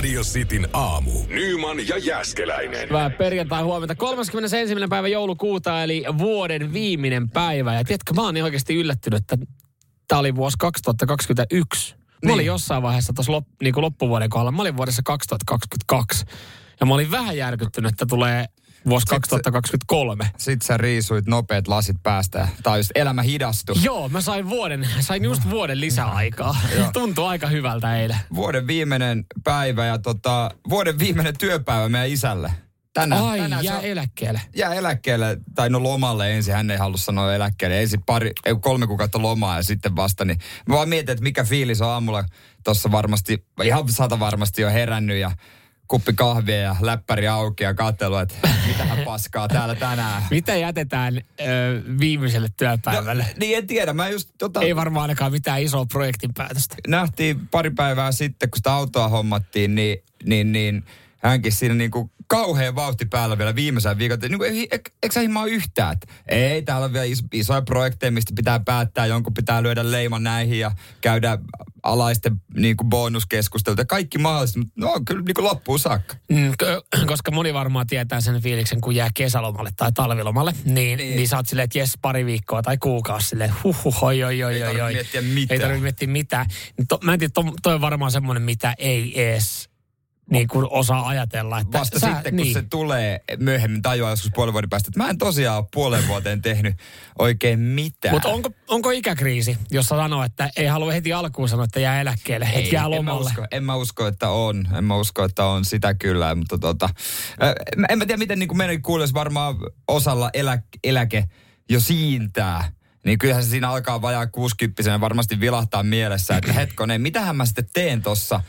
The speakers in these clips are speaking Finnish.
Radio Cityn aamu. Nyman ja Jäskeläinen. Hyvää perjantai huomenta. 31. päivä joulukuuta, eli vuoden viimeinen päivä. Ja tiedätkö, mä oon niin oikeasti yllättynyt, että tämä oli vuosi 2021. Mä Niin. olin jossain vaiheessa tuossa lop, niin loppuvuoden kohdalla. Mä olin vuodessa 2022. Ja mä olin vähän järkyttynyt, että tulee vuosi 2023. Sitten sä riisuit nopeat lasit päästä. Tai just elämä hidastui. Joo, mä sain vuoden, sain just vuoden lisäaikaa. Tuntui aika hyvältä eilen. Vuoden viimeinen päivä ja tota, vuoden viimeinen työpäivä meidän isälle. Tänään, Ai, tänään jää on- eläkkeelle. jää eläkkeelle, tai no lomalle ensin, hän ei halua sanoa eläkkeelle, ensin pari, ei, kolme kuukautta lomaa ja sitten vasta, niin mä vaan mietin, että mikä fiilis on aamulla tuossa varmasti, ihan sata varmasti jo herännyt ja kuppi kahvia ja läppäri auki ja katselu, että mitähän paskaa täällä tänään. Mitä jätetään ö, viimeiselle työpäivälle? No, niin en tiedä, mä just tota, Ei varmaan ainakaan mitään isoa projektin päätöstä. nähtiin pari päivää sitten, kun sitä autoa hommattiin, niin, niin, niin hänkin siinä niin kuin kauhean vauhti päällä vielä viimeisen viikon. Niin kuin, ei, eikö eikö sä himaa yhtään? Että ei, täällä on vielä is, isoja projekteja, mistä pitää päättää. Jonkun pitää lyödä leima näihin ja käydä alaisten niin kuin bonuskeskusteluita. Kaikki mahdollista, mutta no kyllä niin kuin loppuun saakka. Mm, koska moni varmaan tietää sen fiiliksen, kun jää kesälomalle tai talvilomalle, niin, niin. Niin. sä oot silleen, että jes, pari viikkoa tai kuukausi silleen, huh, huh, oi, oi, oi, Ei oi, tarvitse oi. miettiä mitään. Ei tarvitse miettiä mitään. To, mä en tiedä, to, toi on varmaan semmoinen, mitä ei ees niin kuin osaa ajatella. Että Vasta sä, sitten, kun niin. se tulee myöhemmin tajua joskus puolen vuoden päästä, että mä en tosiaan ole puolen vuoteen tehnyt oikein mitään. Mutta onko, onko ikäkriisi, jossa sanoo, että ei halua heti alkuun sanoa, että jää eläkkeelle, että jää en mä, lomalle? usko, en mä usko, että on. En mä usko, että on sitä kyllä. Mutta tota, en- en mä tiedä, miten niin meidän kuulisi varmaan osalla elä, eläke jo siintää. Niin kyllähän se siinä alkaa vajaa 60 varmasti vilahtaa mielessä, että hetkonen, mitähän mä sitten teen tossa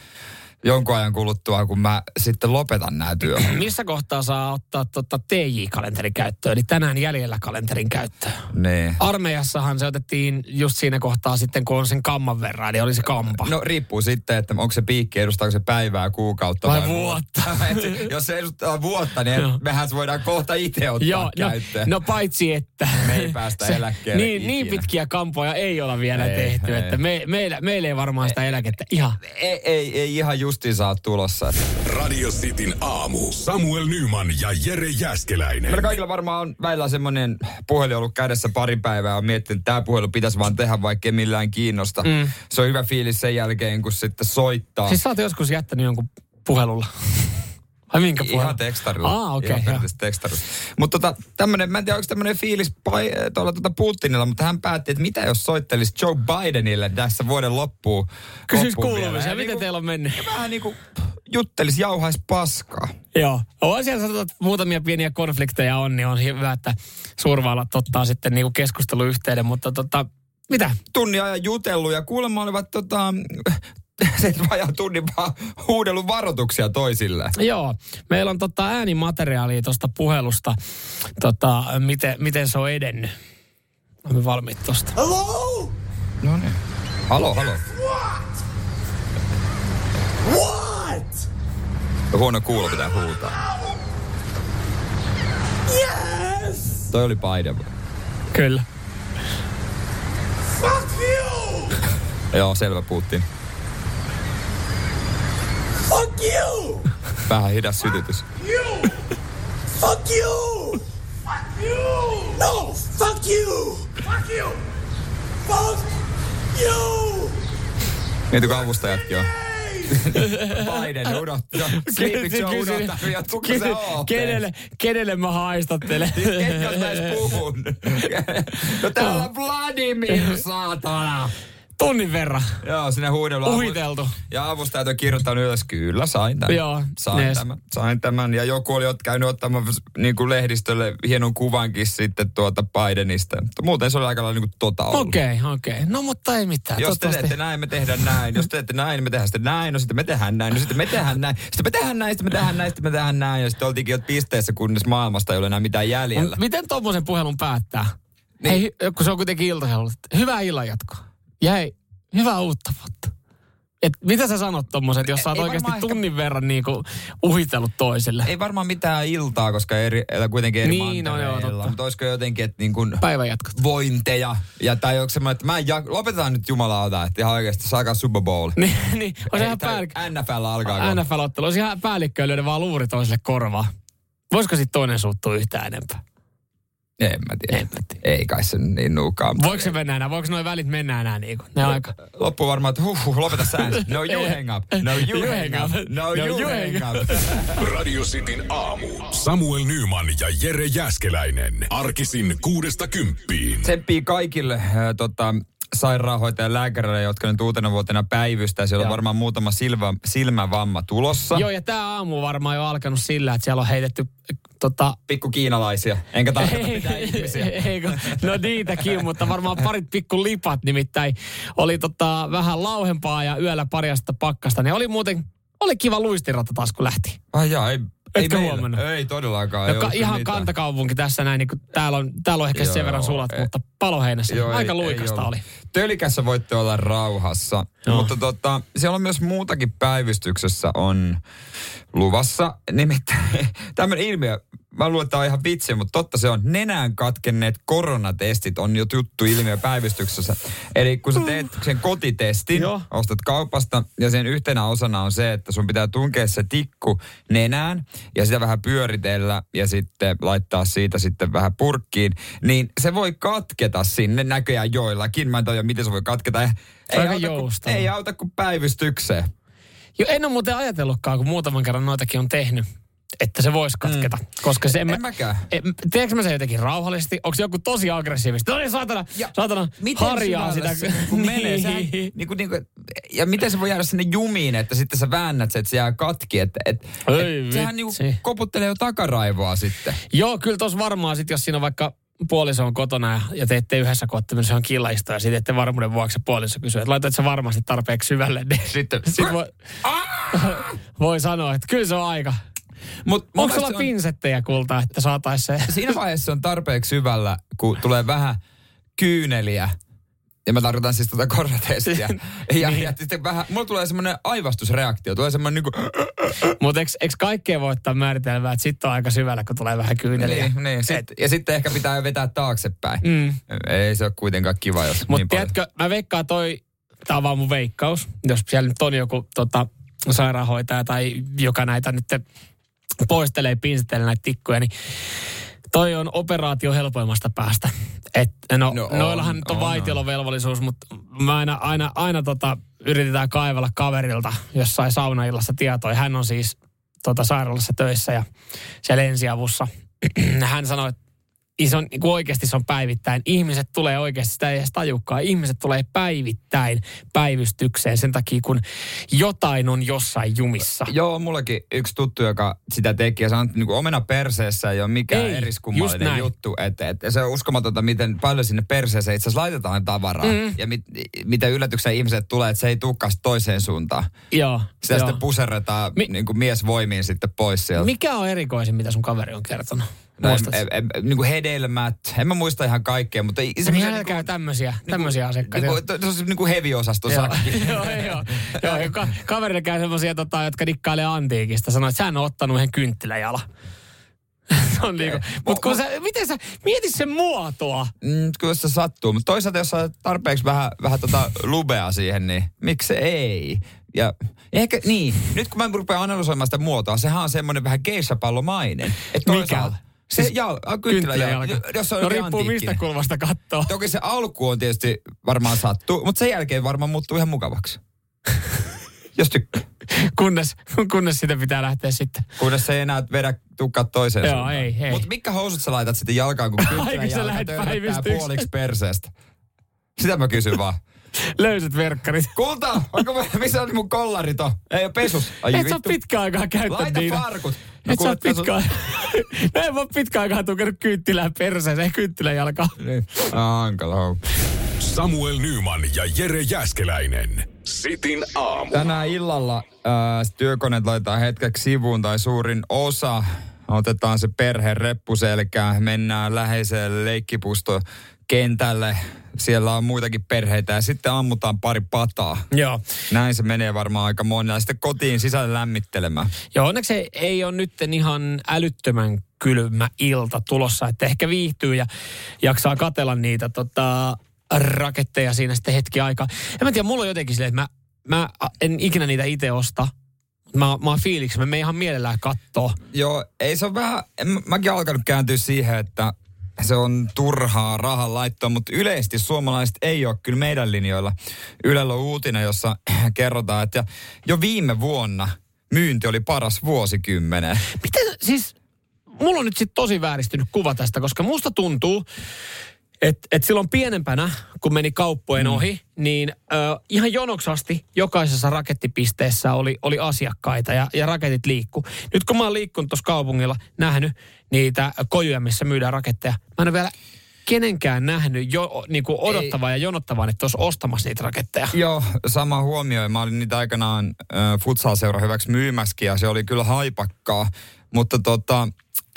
jonkun ajan kuluttua, kun mä sitten lopetan nämä työt. Missä kohtaa saa ottaa tota TJ-kalenterin käyttöön, eli tänään jäljellä kalenterin käyttöön? niin. Armeijassahan se otettiin just siinä kohtaa sitten, kun on sen kamman verran, niin oli se kampa. No riippuu sitten, että onko se piikki, edustaako se päivää, kuukautta Vai vuotta. Et Jos se edustaa vuotta, niin Joo. mehän voidaan kohta itse ottaa Joo, no, käyttöön. no paitsi, että... Me ei päästä eläkkeelle niin, niin ikinä. pitkiä kampoja ei olla vielä Ei, tehty, ei. että me, meillä, meillä ei varmaan sitä eläkettä ihan... ei, ei, ei ihan justiinsa ole tulossa. Radio Cityn aamu. Samuel Nyman ja Jere Jäskeläinen. Meillä kaikilla varmaan on välillä semmoinen puhelin ollut kädessä pari päivää. On miettinyt, että tämä puhelu pitäisi vaan tehdä, vaikka ei millään kiinnosta. Mm. Se on hyvä fiilis sen jälkeen, kun sitten soittaa. Siis sä oot joskus jättänyt jonkun puhelulla. Vai minkä puhelu? Ihan tekstarilla. Ah, okei, Ihan joo. periaatteessa tekstarilla. Mutta tota, tämmönen, mä en tiedä, onko tämmöinen fiilis pai, tuolla tota Putinilla, mutta hän päätti, että mitä jos soittelisi Joe Bidenille tässä vuoden loppuun. Kysyis kuulumisia, miten niinku- teillä on mennyt? ja Vähän niin kuin juttelisi, jauhaisi paskaa. Joo. On siellä sanotaan, että muutamia pieniä konflikteja on, niin on hyvä, että suurvallat ottaa sitten niinku keskusteluyhteyden, mutta tota, mitä? tunnin ajan jutellut ja kuulemma olivat tota, se vajaa tunnin vaan huudellut varoituksia toisilleen. Joo, meillä on tota äänimateriaalia tuosta puhelusta, tota, miten, miten se on edennyt. Olemme valmiit tuosta. Hello? No niin. Halo, halo. What? What? Huono kuulo pitää huutaa. Yes! Toi oli Biden. Kyllä. Fuck you! Joo, selvä Putin. Fuck you! Vähän hidas sytytys. You! Fuck you! Fuck you! No! Fuck you! Fuck you! Fuck you! Mieti kun avustajatkin on. Biden unohtaa. Sleepy Joe unohtaa. Ja tukko se ootte. kenelle, kenelle mä haistattelen? Ketkä mä edes puhun? No täällä on Vladimir, saatana. Tunnin verran. Joo, sinne huudella. Uhiteltu. Ja avustajat on kirjoittanut ylös, kyllä sain tämän. Joo, sain yes. tämän, sain tämän. Ja joku oli käynyt ottamaan niin kuin lehdistölle hienon kuvankin sitten tuota Bidenista. Mutta muuten se oli aika lailla niin kuin tota. Okei, okay, okei. Okay. No mutta ei mitään. Jos te teette näin, me tehdään näin. Jos te teette näin, niin me tehdään sitten näin. No sitten me tehdään näin. No sitten me tehdään näin. Sitten me tehdään näin, sitten me tehdään näin, sitten me tehdään näin. Ja sitten oltiinkin jo pisteessä, kunnes maailmasta ei ole enää mitään jäljellä. Miten tuommoisen puhelun päättää? Niin. Hei, kun se on kuitenkin iltasellut. Hyvää illanjatkoa. Ja hei, hyvää uutta vuotta. Et mitä sä sanot tommoset, jos sä oot Ei oikeasti varmaan ehkä- tunnin verran niinku uhitellut toiselle? Ei varmaan mitään iltaa, koska eri, kuitenkin eri Niin, no joo, totta. Mutta olisiko jotenkin, että niin vointeja. Ja tai onko semmoinen, että mä en jak- lopetetaan nyt jumalauta, että ihan oikeasti saakaa Super Bowl. Niin, niin. On Ei, ihan tai päällikkö. NFL alkaa. NFL-ottelu. Olisi ihan päällikköä lyödä vaan luuri toiselle korvaa. Voisiko sitten toinen suuttua yhtään enempää? En mä tiedä. En mä tiedä. Ei kai se niin nuukaan. Voiko se mennä enää? Voiko noin välit mennä enää niinku? Ne on aika... Loppu varmaan, että huh, huh lopeta säänsä. No you hang up. No you, hang up. No you, hang up. Radio Cityn aamu. Samuel Nyman ja Jere Jäskeläinen. Arkisin kuudesta kymppiin. Tsemppii kaikille äh, tota, sairaanhoitajan lääkäreille, jotka nyt uutena vuotena päivystää. Siellä on Joo. varmaan muutama silmä, silmävamma tulossa. Joo, ja tämä aamu on varmaan jo alkanut sillä, että siellä on heitetty tota, Pikku kiinalaisia. Enkä tarkoita mitään ihmisiä. ei, no niitäkin, mutta varmaan parit pikku lipat nimittäin oli tota, vähän lauhempaa ja yöllä parjasta pakkasta. Ne oli muuten, oli kiva luistirata taas kun lähti. Ai jaa, ei, ei, Etkö meillä- huomannut? Ei todellakaan. Ja ei ihan mitään. kantakaupunki tässä näin, niin täällä, on, täällä on ehkä Joo, sen verran sulat, ei- mutta paloheinässä Joo, aika ei- luikasta ei oli. Tölikässä voitte olla rauhassa. Joo. Mutta tota, siellä on myös muutakin päivystyksessä on luvassa. Nimittäin tämmöinen ilmiö, mä luulen, että tämä on ihan vitsi, mutta totta se on. Nenään katkenneet koronatestit on jo tuttu ilmiö päivystyksessä. Eli kun sä teet sen kotitestin, Joo. ostat kaupasta ja sen yhtenä osana on se, että sun pitää tunkea se tikku nenään ja sitä vähän pyöritellä ja sitten laittaa siitä sitten vähän purkkiin, niin se voi katketa sinne näköjään joillakin. Mä en tiedä, miten se voi katketa. Ei, Aika auta, kun, ei auta kuin päivystykseen. Jo, en ole muuten ajatellutkaan, kun muutaman kerran noitakin on tehnyt, että se voisi katketa. Mm. Koska se en, En mäkään. En, teekö mä sen jotenkin rauhallisesti? Onko se joku tosi aggressiivisesti? No niin, saatana, Ja saatana harjaa sitä. se, kun menee, sehän, niin kuin, niin kuin, ja miten se voi jäädä sinne jumiin, että sitten sä väännät se, että se jää katki. Että, että, Ei että sehän niin koputtelee jo takaraivoa sitten. Joo, kyllä tos varmaan sit, jos siinä on vaikka puoliso on kotona ja, ja teette yhdessä koottamisen on killaistoa ja sitten ette varmuuden vuoksi se puoliso kysyy, että laitat sä varmasti tarpeeksi syvälle, niin sitten sit voi, voi sanoa, että kyllä se on aika. Mut Onko sulla se on- pinsettejä kulta, että saataisiin se? siinä vaiheessa se on tarpeeksi syvällä, kun tulee vähän kyyneliä. Ja mä tarkoitan siis tuota koronatestiä. Ja, Niin. ja sitten vähän, mulla tulee semmoinen aivastusreaktio. Tulee semmoinen niin kuin, Mutta eikö, eikö kaikkea voi ottaa määritelmää, että sitten on aika syvällä, kun tulee vähän kyyneliä? niin, niin, sit, ja sitten ehkä pitää vetää taaksepäin. Mm. Ei se ole kuitenkaan kiva, jos Mutta niin paljon. tiedätkö, mä veikkaan toi, tää on vaan mun veikkaus, jos siellä nyt on joku tota, sairaanhoitaja tai joka näitä nyt poistelee, pinsettelee näitä tikkuja, niin toi on operaatio helpoimmasta päästä. Et, no, No on, noillahan nyt on, on, vaitiolovelvollisuus, mutta mä aina, aina, aina tota, yritetään kaivella kaverilta jossain saunaillassa tietoa. Hän on siis tota, sairaalassa töissä ja siellä ensiavussa. Hän sanoi, että se on, niin oikeasti se on päivittäin. Ihmiset tulee oikeasti, sitä ei edes tajukaan. Ihmiset tulee päivittäin päivystykseen sen takia, kun jotain on jossain jumissa. Joo, mullakin yksi tuttu, joka sitä teki ja sanoi, että niin omena perseessä ei ole mikään Ei, eriskummallinen juttu. Että, että se on uskomatonta, miten paljon sinne perseeseen itse asiassa laitetaan tavaraa. Mm. Ja mit, miten yllätyksiä ihmiset tulee, että se ei tulekaan toiseen suuntaan. Joo. Sitä joo. sitten puserretaan Mi- niin kuin miesvoimiin sitten pois sieltä. Mikä on erikoisin, mitä sun kaveri on kertonut? No, en, en, en, niin kuin hedelmät, en mä muista ihan kaikkea, mutta... ei- Niin hänellä käy tämmöisiä, tämmöisiä asiakkaita. Niin kuin, se on niin kuin heavy-osaston Joo, joo, joo. joo ka- kaverilla käy semmoisia, tota, jotka dikkailee antiikista. Sanoo, että hän on ottanut yhden kynttiläjala. Se on niinku, mut kun sä, miten sä, mieti sen muotoa. Mm, kyllä se sattuu, mutta toisaalta jos saa tarpeeksi vähän, vähän tota lubea siihen, niin miksi ei? Ja ehkä, niin, nyt kun mä rupean analysoimaan sitä muotoa, sehän on semmoinen vähän geishapallomainen. Et Mikä? Se Siis jal, kynttiläjalka, Kynttiläjalka. jos on no riippuu mistä kulmasta katsoo. Toki se alku on tietysti varmaan sattuu, mutta sen jälkeen varmaan muuttuu ihan mukavaksi. jos tykkää. Kunnes, kunnes sitä pitää lähteä sitten. Kunnes se ei enää vedä tukkaat toiseen Joo, suuntaan. ei, ei. Mutta mitkä housut sä laitat sitten jalkaan, kun Ai, kun sä lähet puoliksi perseestä? Sitä mä kysyn vaan. Löysät verkkarit. Kulta, onko mä, missä on mun kollarit on? Ei ole pesus. Ai Et sä oot pitkään aikaa käyttänyt Laita niitä. farkut. No Et sä oot pitkään... Mä en voi pitkään aikaa tukenut kynttilää perseeseen, kynttilän jalkaan. Niin. Hankala. Samuel Nyman ja Jere Jäskeläinen. Sitin aamu. Tänään illalla ää, työkoneet laitetaan hetkeksi sivuun tai suurin osa. Otetaan se perhe reppuselkään, mennään läheiseen leikkipusto kentälle. Siellä on muitakin perheitä ja sitten ammutaan pari pataa. Joo. Näin se menee varmaan aika monella. Sitten kotiin sisälle lämmittelemään. Joo, onneksi ei, ei ole nyt ihan älyttömän kylmä ilta tulossa, että ehkä viihtyy ja jaksaa katella niitä tota, raketteja siinä sitten hetki aikaa. En mä tiedä, mulla on jotenkin silleen, että mä, mä en ikinä niitä itse osta. Mä, mä oon fiiliksi, mä menen ihan mielellään kattoo. Joo, ei se on vähän, en- mäkin alkanut kääntyä siihen, että se on turhaa rahan laittoa, mutta yleisesti suomalaiset ei ole kyllä meidän linjoilla. Ylellä on uutinen, jossa kerrotaan, että jo viime vuonna myynti oli paras vuosikymmenen. Miten, siis, mulla on nyt sitten tosi vääristynyt kuva tästä, koska musta tuntuu, että et silloin pienempänä, kun meni kauppojen mm. ohi, niin ö, ihan jonoksasti jokaisessa rakettipisteessä oli, oli asiakkaita ja, ja raketit liikku. Nyt kun mä oon liikkunut tuossa kaupungilla, nähnyt niitä kojuja, missä myydään raketteja, mä en ole vielä kenenkään nähnyt jo, niin kuin odottavaa ja jonottavaa, että olisi ostamassa niitä raketteja. Joo, sama huomio. Mä olin niitä aikanaan äh, futsal-seura hyväksi myymäskin ja se oli kyllä haipakkaa. Mutta tota,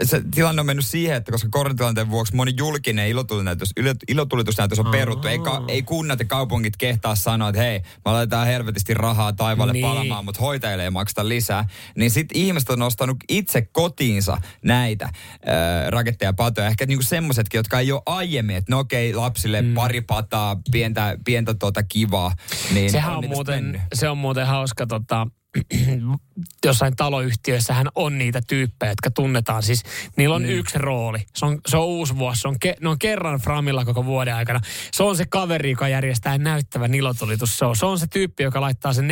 se tilanne on mennyt siihen, että koska koronatilanteen vuoksi moni julkinen ilotulitusnäytös, ilo- ilotulitusnäytös on peruttu. Ei, ka, ei kunnat ja kaupungit kehtaa sanoa, että hei, me laitetaan helvetisti rahaa taivaalle Niin. palamaan, mutta hoitajille ei makseta lisää. Niin sitten ihmiset on nostanut itse kotiinsa näitä äh, raketteja ja patoja. Ehkä niinku semmoisetkin, jotka ei ole aiemmin, että no okei, lapsille mm. pari pataa, pientä, pientä tota kivaa. Niin Sehän on, niitä muuten, mennyt. se on muuten hauska, tota, jossain taloyhtiöissähän on niitä tyyppejä, jotka tunnetaan. Siis niillä on mm. yksi rooli. Se on, se on uusi vuosi. Se on, ke, ne on kerran Framilla koko vuoden aikana. Se on se kaveri, joka järjestää näyttävän ilotulitus. Se on, se on se tyyppi, joka laittaa sen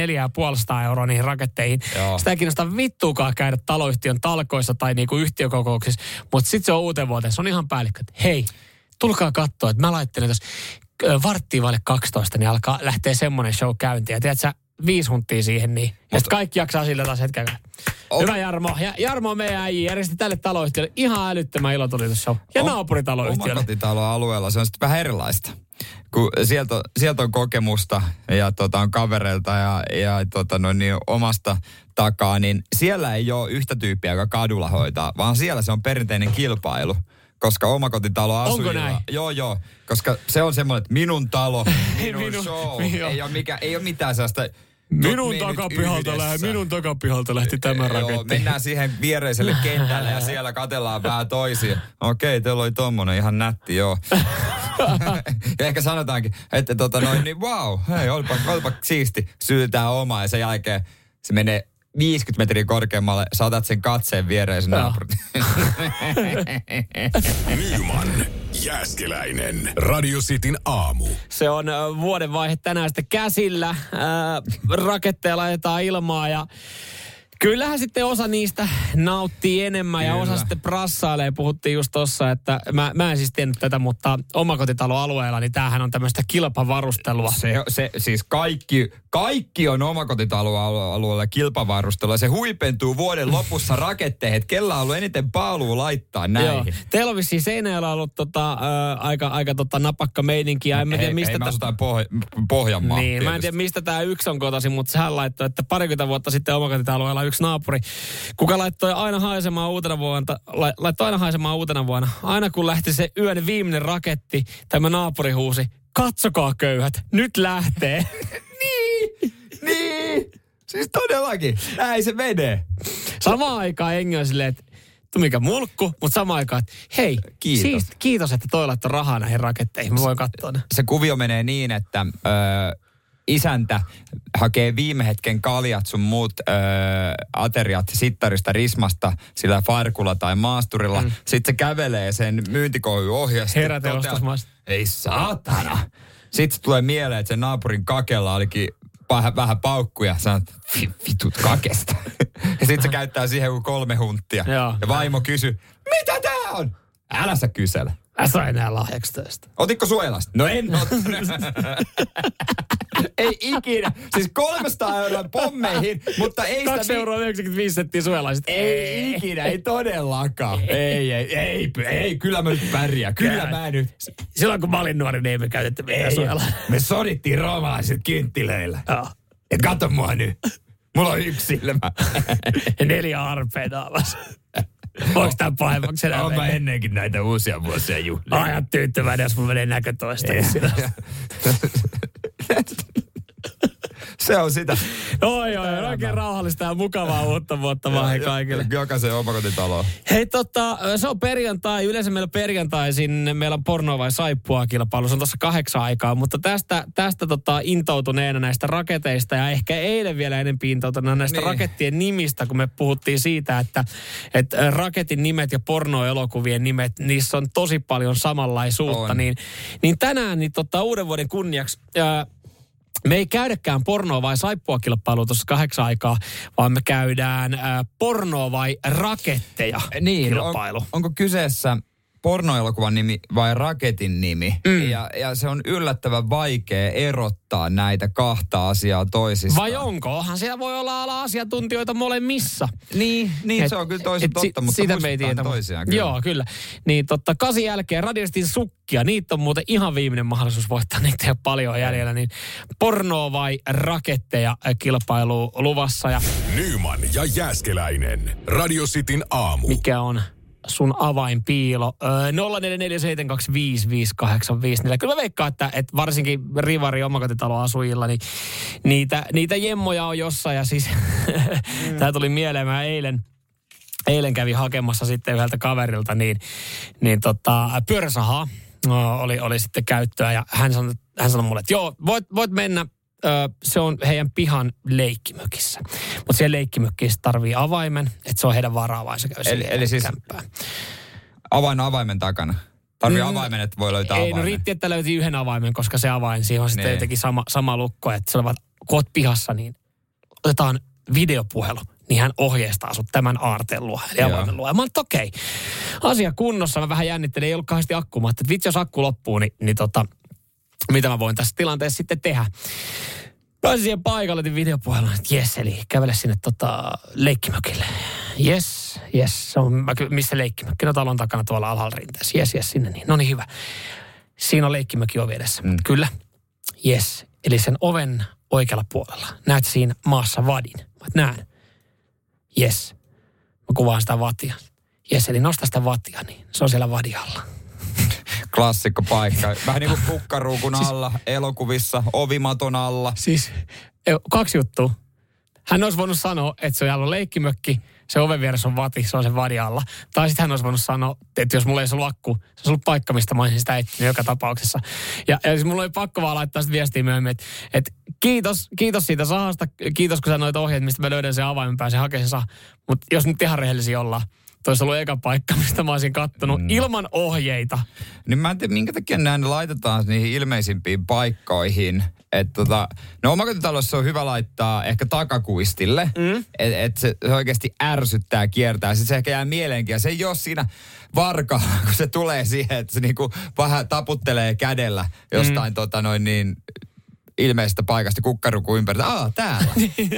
4,5 euroa niihin raketteihin. Joo. Sitä ei kiinnosta vittuukaan käydä taloyhtiön talkoissa tai niinku yhtiökokouksissa. Mutta sitten se on uuteen vuoteen. Se on ihan päällikkö. Hei, tulkaa katsoa, että mä laittelen tuossa ö, varttiin vaille 12, niin alkaa lähteä semmoinen show käyntiin. Ja tiedät sä, viisi huntia siihen, niin. Sit kaikki jaksaa sillä taas hetken. On- Hyvä Jarmo. Ja Jarmo on meidän äijä järjesti tälle taloyhtiölle ihan älyttömän ilotulitusshow. Ja On- naapuritaloyhtiölle. Omakotitalon alueella se on sitten vähän erilaista. Kun sieltä, sieltä on kokemusta ja tota, on kavereilta ja, ja tota, no, niin omasta takaa, niin siellä ei ole yhtä tyyppiä, joka kadulla hoitaa, vaan siellä se on perinteinen kilpailu. Koska omakotitalo asujilla... näin? Joo, joo. Koska se on semmoinen, että minun talo, minun, Minun- show. joo. Ei ole, mikä, ei ole mitään sellaista... Minun takapihalta, lähti, yhdessä. minun takapihalta lähti tämä Joo, raketti. mennään siihen viereiselle kentälle ja siellä katellaan vähän toisia. Okei, teillä oli tommonen ihan nätti, joo. ja ehkä sanotaankin, että tota noin, niin wow, hei, olipa, olipa siisti, syytää omaa ja sen jälkeen se menee 50 metriä korkeammalle, saatat sen katseen Joo. naapurin. Nyman, Jääskeläinen. Radio Cityn aamu. Se on vuodenvaihe tänään sitten käsillä. Ää, raketteja laitetaan ilmaa ja kyllähän sitten osa niistä nauttii enemmän ja Kyllä. osa sitten prassailee. Puhuttiin just tossa, että mä, mä en siis tiennyt tätä, mutta omakotitaloalueella, niin tämähän on tämmöistä kilpavarustelua. Se, se, siis kaikki, kaikki on omakotitaloalueella kilpavarustelua. Se huipentuu vuoden lopussa raketteihin, että kellä on ollut eniten paalua laittaa näihin. Joo. Teillä on vissiin Seinäjoella ollut tota, ö, aika, aika tota napakka meininki ja en mä tiedä ei, mistä... ei, tä- asutaan Poh- Pohjanmaa. Niin, mä en tietysti. tiedä mistä tämä yksi on kotosi, mutta sehän laittoi, että parikymmentä vuotta sitten omakotitaloilla yksi naapuri, kuka laittoi aina haisemaan uutena vuonna, la- laittoi aina haisemaan uutena vuonna. Aina kun lähti se yön viimeinen raketti, tämä naapuri huusi, katsokaa köyhät, nyt lähtee. niin, niin. Siis todellakin, näin se menee. Samaan aikaan Engi on silleen, että tu mikä mulkku, mutta samaan aikaan, että hei, Kiitos. Siis, kiitos, että toi laittoi rahaa näihin raketteihin. Mä voin katsoa ne. Se kuvio menee niin, että ö, isäntä hakee viime hetken kaljat sun muut ö, ateriat sittarista rismasta sillä farkulla tai maasturilla. Mm. Sitten se kävelee sen Herätä toteaa, ostosmaasta. Ei saatana. Sitten se tulee mieleen, että sen naapurin kakella olikin vähän, vähän paukkuja. "Vi- vitut kakesta. ja sitten se käyttää siihen kolme hunttia. Joo. Ja vaimo kysyy, mitä tää on? Älä sä kysele. Mä sain enää lahjaksi tästä. Otitko suojelasta? No en ottanut. ei ikinä. Siis 300 euroa pommeihin, mutta ei sitä... 2 euroa 95 senttiä suojelaiset. Ei ikinä, ei todellakaan. Ei, ei, ei, ei, kyllä mä nyt pärjää. Kyllä mä nyt. Silloin kun mä olin nuori, niin ei me käytetty Ei, suojelaa. me sodittiin roomalaiset kynttilöillä. Et kato mua nyt. Mulla on yksi silmä. Ja neljä arpea naamassa. Voiko tämä pahemmaksi enää Onko mennä? ennenkin näitä uusia vuosia juhlia? Ajan tyytyväinen, jos mulla menee näkö toista. Se on sitä. Oi, oi, oikein rauhallista ja mukavaa uutta vuotta vaan kaikille. Jokaisen omakotitalo. Hei tota, se on perjantai. Yleensä meillä perjantaisin meillä on porno vai saippua kilpailu. Se on tuossa kahdeksan aikaa, mutta tästä, tästä tota, intoutuneena näistä raketeista ja ehkä eilen vielä enempi intoutuneena näistä Niin. rakettien nimistä, kun me puhuttiin siitä, että, että raketin nimet ja pornoelokuvien nimet, niissä on tosi paljon samanlaisuutta. On. Niin, niin tänään niin tota, uuden vuoden kunniaksi... Ää, me ei käydäkään pornoa vai saippua kilpailua tuossa kahdeksan aikaa, vaan me käydään ää, pornoa vai raketteja Niin, kilpailu. on, onko kyseessä pornoelokuvan nimi vai raketin nimi? Mm. Ja, ja se on yllättävän vaikea erottaa näitä kahta asiaa toisistaan. Vai onko? Onhan siellä voi olla ala asiantuntijoita molemmissa. Niin, niin Et- se on kyllä toisen et si- totta, mutta sitä me ei toisiaan kyllä. Joo, kyllä. Niin totta, kasin jälkeen radiostin sukkia, niitä on muuten ihan viimeinen mahdollisuus voittaa, niitä ei ole paljon jäljellä. Niin pornoa vai raketteja kilpailu luvassa ja Nyman ja Jääskeläinen. Radio Cityn aamu. mikä on sun avainpiilo. Öö, 0447255854. Kyllä mä veikkaan, että, että varsinkin Rivari omakotitaloasujilla, niin niitä, niitä jemmoja on jossain. Ja siis mm. tämä tuli mieleen, mä eilen, eilen kävin hakemassa sitten yhdeltä kaverilta, niin, niin tota, pyöräsahaa oli, oli sitten käyttöä. Ja hän sanoi, hän sanoi mulle, että joo, voit, voit mennä Ö, se on heidän pihan leikkimökissä. Mutta siellä leikkimökkissä tarvii avaimen, että se on heidän varaa se käy Eli- eli siis kämppään. Avain avaimen takana. Tarvii Mm. avaimen, että voi löytää Ei, avaimen. no riitti, että löyti yhden avaimen, koska se avain, siihen on sitten Niin. jotenkin sama, sama lukko, että se on oot pihassa, niin otetaan videopuhelu, niin hän ohjeistaa sut tämän aarteen luo, eli avaimen luo. Ja mä että okei, asia kunnossa, mä vähän jännittelin, ei ollut kauheasti että vitsi jos akku loppuu, niin, niin tota, mitä mä voin tässä tilanteessa sitten tehdä. Pääsin siihen paikalle, videopuhelun, että jes, eli kävele sinne tota, leikkimökille. Jes, jes, se on, missä leikkimökki? No talon takana tuolla alhaalla rinteessä. Jes, jes, sinne niin. No niin, hyvä. Siinä on leikkimökki ovi edessä. Mm. Kyllä. Jes, eli sen oven oikealla puolella. Näet siinä maassa vadin. Mä näen. Jes. Mä kuvaan sitä vatia. Jes, eli nosta sitä vatia, niin se on siellä vadialla. Klassikko paikka. Vähän niin kuin kukkaruukun alla, elokuvissa, ovimaton alla. Siis eh, kaksi juttua. Hän olisi voinut sanoa, että se on jälleen leikkimökki, se oven vieressä on vati, se on sen vadin alla. Tai sitten hän olisi voinut sanoa, että jos mulla ei olisi ollut akku, se olisi ollut paikka, mistä mä olisin sitä etsinyt joka tapauksessa. Ja, ja siis mulla oli pakko vaan laittaa sitten viestiä myöhemmin, että, että kiitos, kiitos siitä sahasta, kiitos kun sanoit ohjeet, mistä mä löydän sen avaimen, pääsen hakemaan sen. Mutta jos nyt ihan rehellisiä ollaan, olisi ollut eka paikka, mistä mä olisin kattonut mm. ilman ohjeita. Niin mä en tiedä, minkä takia nämä laitetaan niihin ilmeisimpiin paikkoihin. Että tota, no omakotitalossa on hyvä laittaa ehkä takakuistille, mm. että et se, se oikeasti ärsyttää kiertää. Sitten se ehkä jää mieleenkin ja se ei ole siinä varka, kun se tulee siihen, että se niinku vähän taputtelee kädellä jostain mm. tota noin niin ilmeistä paikasta kukkaruku ympäri. Aa, täällä.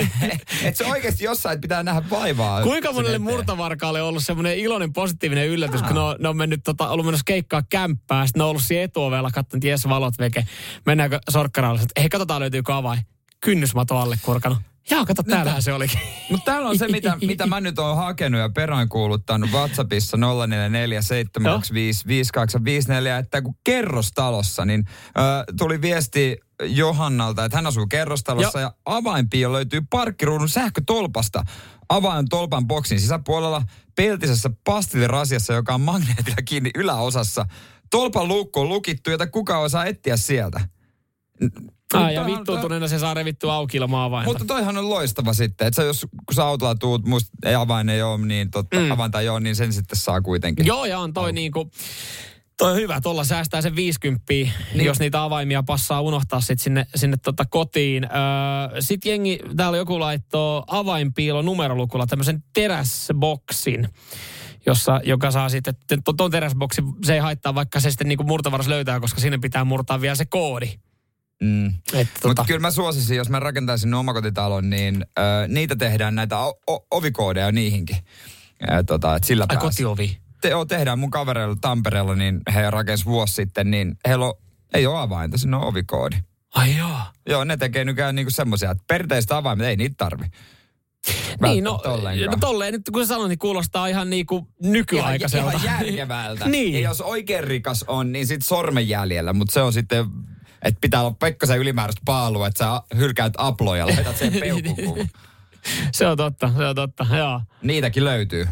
että se oikeasti jossain pitää nähdä vaivaa. Kuinka monelle murtavarkaalle on ollut semmoinen iloinen positiivinen yllätys, kun ne on, ne on mennyt, tota, ollut menossa keikkaa kämppää, sitten ne on ollut siinä etuovella, katsonut, jes, valot veke. Mennäänkö sorkkaralle, että hei, katsotaan löytyykö avain. Kynnysmato alle kurkanut. Joo, kato, täällähän se olikin. Mutta täällä on se, mitä, mitä mä nyt oon hakenut ja peräänkuuluttanut WhatsAppissa 0447255854, että kun kerrostalossa, niin ö, tuli viesti Johannalta, että hän asuu kerrostalossa Jo. ja avainpiio löytyy parkkiruudun sähkötolpasta. Avain tolpan boksin sisäpuolella peltisessä pastilirasiassa, joka on magneetilla kiinni yläosassa. Tolpan luukku on lukittu, jota kukaan osaa etsiä sieltä. Ai, ja vittuutuneena se saa revittyä auki ilman avainta. mutta toihan on loistava sitten, että jos kun sä autolla tuut, musta ei avain ei ole, niin totta, mm. avainta ei ole, niin sen sitten saa kuitenkin. Joo, ja on toi niinku, toi on hyvä, tuolla säästää sen 50, niin. jos niitä avaimia passaa unohtaa sit sinne, sinne tota kotiin. Öö, Sitten jengi, täällä joku laittoo avainpiilo numerolukulla tämmöisen teräsboksin jossa, joka saa sitten, tuon teräsboksin, se ei haittaa, vaikka se sitten niinku murtavaras löytää, koska sinne pitää murtaa vielä se koodi. Mm. Mutta tota, kyllä mä suosisin, jos mä rakentaisin omakotitalon, niin ö, niitä tehdään näitä o- o- ovikoodeja niihinkin. Ja, tota, et sillä ai pääs. kotiovi. Te, joo, tehdään mun kavereilla Tampereella, niin he rakensi vuosi sitten, niin heillä on, ei ole avainta, sinne on ovikoodi. Ai joo. Joo, ne tekee nykyään niinku semmoisia, että perinteistä avaimet ei niitä tarvi. Niin, no, välttämättä ollenkaan. no tolleen nyt kun sä sanoit, niin kuulostaa ihan niinku nykyaikaiselta. Ihan, ihan järkevältä. niin. Ja jos oikein rikas on, niin sit sormenjäljellä, mutta se on sitten, että pitää olla Pekkasen ylimääräistä paalua, että sä hylkäät aploja ja laitat sen peukukuun. se on totta, se on totta, joo. Niitäkin löytyy.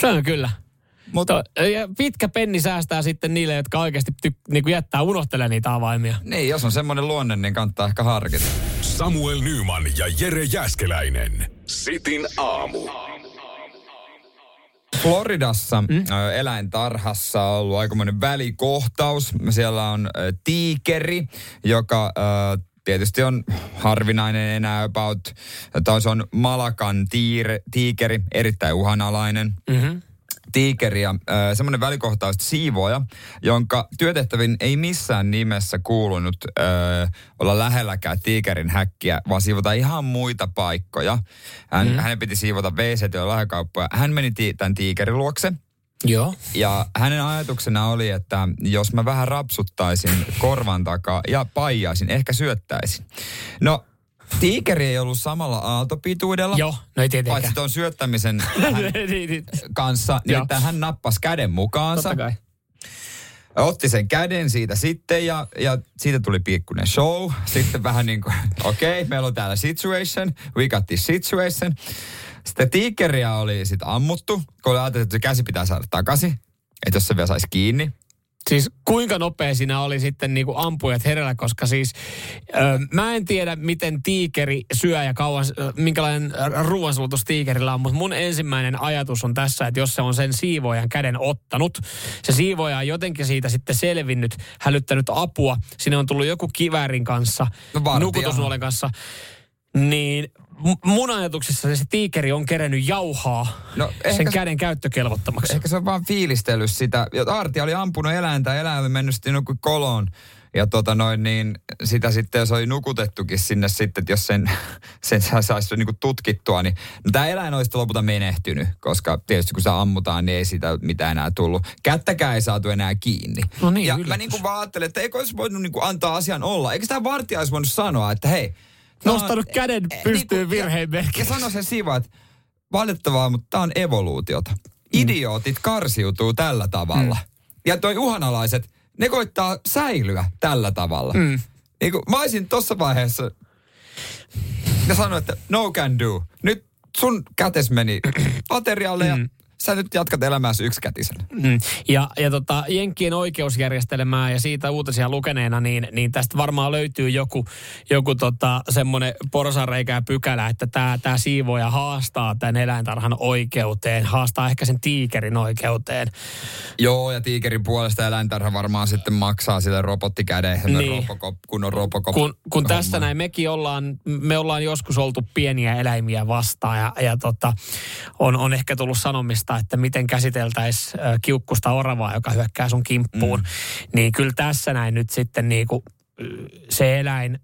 Se on kyllä. Mutta To, ja pitkä penni säästää sitten niille, jotka oikeasti ty, niin kuin jättää unohtelee niitä avaimia. niin, jos on semmoinen luonne, niin kannattaa ehkä harkita. Samuel Nyman ja Jere Jäskeläinen. Sitin aamu. Floridassa mm? eläintarhassa on ollut aikamoinen välikohtaus. Siellä on ö, tiikeri, joka ö, tietysti on harvinainen enää about, tai se on Malakan tiire, tiikeri, erittäin uhanalainen. Mm-hmm. Tiikeri ja äh, semmoinen välikohtaus siivoja, jonka työtehtävin ei missään nimessä kuulunut äh, olla lähelläkään tiikerin häkkiä, vaan siivota ihan muita paikkoja. Hän, mm. Hänen piti siivota wc ja lähekauppoja. Hän meni ti- tämän tiikerin luokse. Joo. Ja hänen ajatuksena oli, että jos mä vähän rapsuttaisin korvan takaa ja paijaisin, ehkä syöttäisin. No, tiikeri ei ollut samalla aaltopituudella. Joo, no ei tietenkään. Paitsi tuon syöttämisen hän Niin, kanssa, nimittäin hän nappasi käden mukaansa. Totta kai. Otti sen käden siitä sitten ja, ja siitä tuli pikkuinen show. Sitten vähän niin kuin, okei, okay, meillä on täällä situation, we got this situation. Sitten tiikeriä oli sitten ammuttu, kun oli ajateltu, että se käsi pitää saada takaisin, että jos se vielä saisi kiinni. Siis kuinka nopea siinä oli sitten niin kuin ampujat hereillä, koska siis ö, mä en tiedä, miten tiikeri syö ja kauan, ö, minkälainen ruoansulutus tiikerillä on, mutta mun ensimmäinen ajatus on tässä, että jos se on sen siivoajan käden ottanut, se siivoaja on jotenkin siitä sitten selvinnyt, hälyttänyt apua, sinne on tullut joku kiväärin kanssa, No nukutusnuolen kanssa, niin mun ajatuksessa se tiikeri on kerennyt jauhaa No, sen ehkä- käden käyttökelvottomaksi. Ehkä se on vaan fiilistellyt sitä. Arti oli ampunut eläintä, eläin oli mennyt sitten joku koloon. Ja tota noin, niin sitä sitten, jos oli nukutettukin sinne sitten, että jos sen, sen sa- saisi niinku tutkittua, niin no tämä eläin olisi lopulta menehtynyt, koska tietysti kun se ammutaan, niin ei siitä mitään enää tullut. Kättäkään ei saatu enää kiinni. No niin, ja yllätys. mä niinku vaan ajattelin, että eikö olisi voinut niinku antaa asian olla. Eikö tämä vartija olisi voinut sanoa, että hei, tää on- Nostanut käden Eh, pystyyn niinku- virheen ja, merkiksi. ja sano sen siva, että valitettavaa, mutta tämä on evoluutiota. Idiootit karsiutuu tällä tavalla. Mm. Ja toi uhanalaiset, ne koittaa säilyä tällä tavalla. Mm. Niin kuin, mä olisin tuossa vaiheessa ja sanoin, että no can do. Nyt sun kätes meni aterialle ja sä nyt jatkat elämääsi yksikätisenä. Mm. Ja, ja tota, Jenkkien oikeusjärjestelmää ja siitä uutisia lukeneena, niin, niin tästä varmaan löytyy joku, joku tota, semmoinen porsareikä ja pykälä, että tämä tää siivoja haastaa tämän eläintarhan oikeuteen, haastaa ehkä sen tiikerin oikeuteen. Joo, ja tiikerin puolesta eläintarha varmaan sitten maksaa sille robottikäden, Niin. robocop, kun on robocop. Kun, kun homma. tässä näin mekin ollaan, me ollaan joskus oltu pieniä eläimiä vastaan ja, ja tota, on, on ehkä tullut sanomista, että miten käsiteltäisiin kiukkusta oravaa, joka hyökkää sun kimppuun. Mm. Niin kyllä tässä näin nyt sitten niinku, ö, se eläin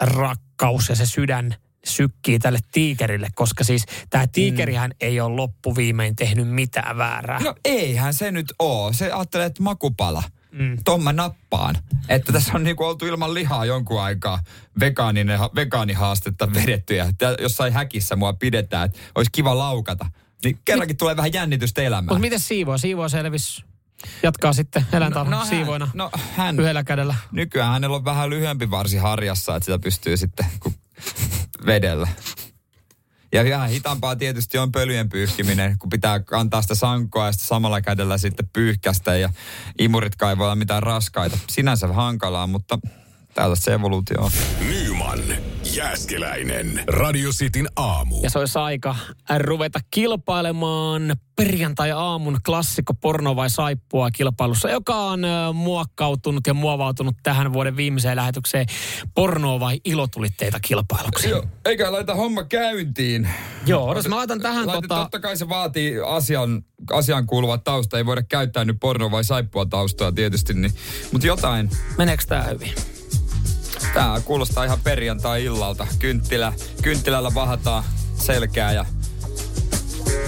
rakkaus ja se sydän sykkii tälle tiikerille, koska siis tämä tiikerihän mm. ei ole loppuviimein tehnyt mitään väärää. No eihän se nyt oo. Se ajattelee, että makupala. Mm. Ton mä nappaan. Että tässä on niinku oltu ilman lihaa jonkun aikaa vegaaninen, vegaanihaastetta vedetty ja jossain häkissä mua pidetään, että olisi kiva laukata. Niin kerrankin tulee vähän jännitystä elämään. Mutta miten siivoa? Siivoa selvis jatkaa sitten eläintarhan no, hän- siivoina No hän, yhdellä kädellä. nykyään hänellä on vähän lyhyempi varsi harjassa, että sitä pystyy sitten ku vedellä. Ja vähän hitaampaa tietysti on pölyjen pyyhkiminen, kun pitää kantaa sitä sankoa ja sitten samalla kädellä sitten pyyhkästä ja imurit kaivoilla mitään raskaita. Sinänsä hankalaa, mutta tällaista se evoluutio on. Nyman, Jääskeläinen. Radio Cityn aamu. Ja se olisi aika ruveta kilpailemaan perjantai-aamun klassikko porno vai saippua kilpailussa, joka on muokkautunut ja muovautunut tähän vuoden viimeiseen lähetykseen porno vai ilotulitteita kilpailuksi. Joo, eikä laita homma käyntiin. Joo, jos mä laitan tähän Laita, tota... Totta kai se vaatii asian, asian kuuluva tausta. Ei voida käyttää nyt porno vai saippua taustaa tietysti. Niin, mutta jotain. Meneekö tää hyvin? Tää kuulostaa ihan perjantai-illalta. Kynttilä, kynttilällä vahataan selkää ja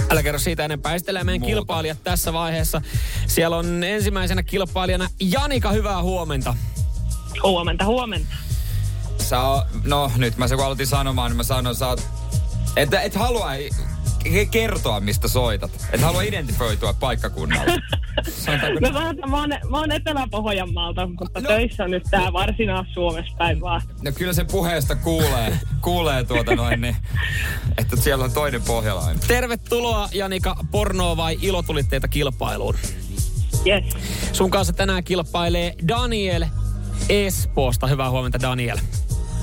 Älä kerro siitä enempää. Esitellään meidän Muuta. kilpailijat tässä vaiheessa. Siellä on ensimmäisenä kilpailijana Janika, hyvää huomenta. Huomenta, huomenta. sä oot, no nyt mä se kun aloitin sanomaan, niin mä sanoin, sä oot Että et halua kertoa, mistä soitat. Et halua identifioitua paikkakunnalla. No sanotaan, mä oon, mä oon Etelä-Pohjanmaalta, mutta No. töissä on nyt tää Varsinais-Suomessa päin vaan. No kyllä sen puheesta kuulee, kuulee tuota noin, niin, että siellä on toinen pohjalainen. Tervetuloa Janika pornoa vai ilotulitteita kilpailuun. Yes. Sun kanssa tänään kilpailee Daniel Espoosta. Hyvää huomenta Daniel.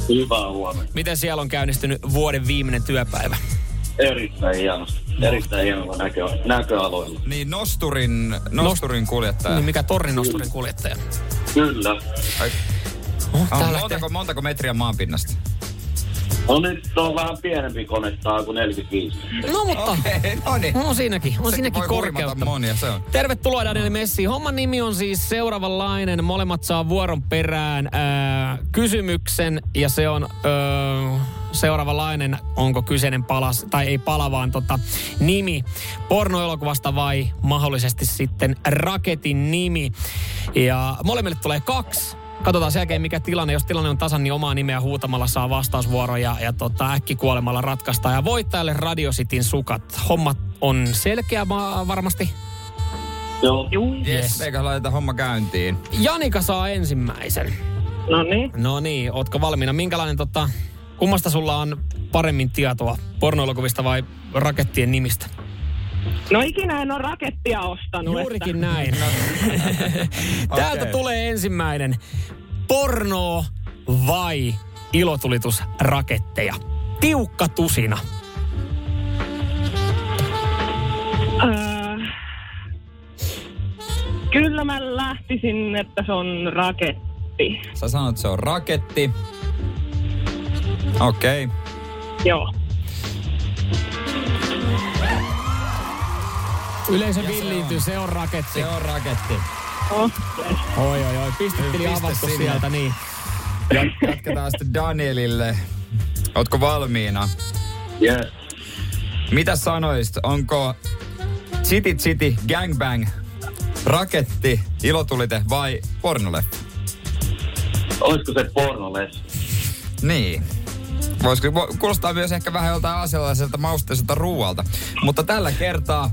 Hyvää huomenta. Miten siellä on käynnistynyt vuoden viimeinen työpäivä? Erittäin hienosti. Erittäin hienolla näkö, näköaloilla. Niin, nosturin, nosturin kuljettaja. Niin mikä torninosturin kuljettaja? Kyllä. Ai, Oh, oh, montako, montako metriä maanpinnasta? No nyt on vähän pienempi kone, tää kuin 45. No mutta, Okei, no niin. on siinäkin, on Sekin siinäkin korkeutta. monia, se on. Tervetuloa Daniel Messi. Homman nimi on siis seuraavanlainen. Molemmat saa vuoron perään ää, kysymyksen ja se on ää, seuraavanlainen. Onko kyseinen palas, tai ei pala, vaan tota, nimi pornoelokuvasta vai mahdollisesti sitten raketin nimi. Ja molemmille tulee kaksi. Katsotaan sen jälkeen, mikä tilanne. Jos tilanne on tasan, niin omaa nimeä huutamalla saa vastausvuoro ja, ja tota, äkkikuolemalla ratkaista. Ja voittajalle Radio Cityn sukat. Hommat on selkeä va- varmasti. Joo. Yes. Yes. Eikä laiteta homma käyntiin. Janika saa ensimmäisen. No niin. No niin, ootko valmiina? Minkälainen tota, kummasta sulla on paremmin tietoa? Pornoelokuvista vai rakettien nimistä? No ikinä en ole rakettia ostanut. Juurikin näin. Täältä Okei. tulee ensimmäinen. Porno vai ilotulitusraketteja? Tiukka tusina. Että, öö, kyllä mä lähtisin, että se on raketti. Sä sanot, että se on raketti. Okei. Okay. Joo. Yleisö villiintyy, se on raketti. Se on raketti. Oh. Oi, oi, oi. Pistetili Piste avattu sinne. sieltä, niin. Ja- Jatketaan sitten Danielille. Ootko valmiina? Yes. Mitä sanoisit? Onko City City Gangbang raketti, ilotulite vai pornoleffa? Olisiko se pornoles? Niin. Voisiko, vo, kuulostaa myös ehkä vähän joltain asialaiselta mausteiselta ruualta. Mutta tällä kertaa,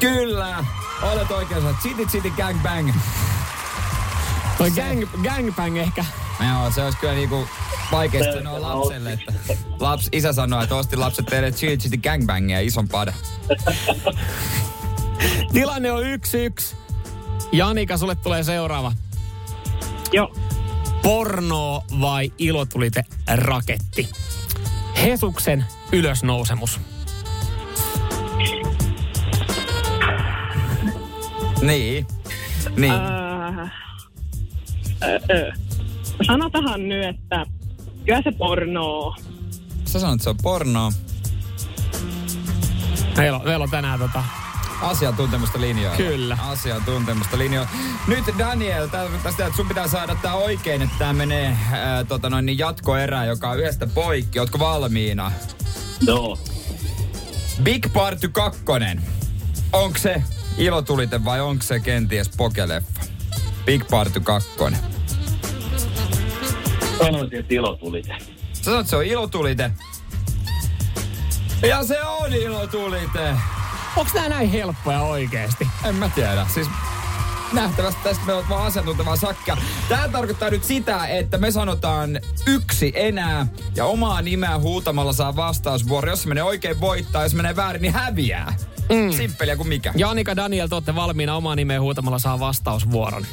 kyllä, olet oikeassa. City City Gangbang. Toi gang, gangbang ehkä. Joo, se olisi kyllä niinku vaikeasti sanoa se lapselle, että laps, isä sanoi, että osti lapset teille City City Gangbangia ison pada. Tilanne on yksi yksi. Janika, sulle tulee seuraava. Joo. Porno vai ilotulite raketti? Hesuksen ylösnousemus. Niin. Niin. Öö, öö. Sanotahan nyt, että kyllä se pornoo. Sä sanot, että se on pornoa. Meillä on, meillä on tänään tota... Asiantuntemusta linjoilla. Kyllä. Asiantuntemusta linjoilla. Nyt Daniel, sitä, että sun pitää saada tää oikein, että tää menee ää, tota noin, niin jatkoerään, joka on yhdestä poikki. Ootko valmiina? Joo. Big Party 2. Onko se ilotulite vai onko se kenties pokeleffa? Big Party 2. Sanoisin, että ilotulite. Sä sanot, että se on ilotulite. Ja se on ilotulite. Onks nää näin helppoja oikeesti? En mä tiedä. Siis nähtävästi tästä me oot vaan asiantuntevaa sakkia. Tää tarkoittaa nyt sitä, että me sanotaan yksi enää ja omaa nimeä huutamalla saa vastausvuoro. Jos se menee oikein voittaa, jos menee väärin, niin häviää. Mm. Simppeliä kuin mikä. Janika Daniel, te olette valmiina omaa nimeä huutamalla saa vastausvuoron.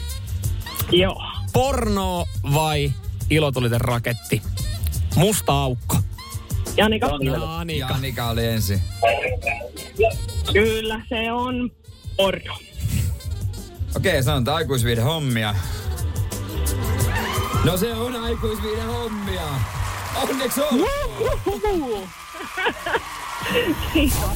Joo. Porno vai ilotulite raketti? Musta aukko. Janika, Janika. Janika oli ensin. kyllä se on porno. Okei, sanotaan aikuisviiden hommia. No se on aikuisviiden hommia. Onneksi on.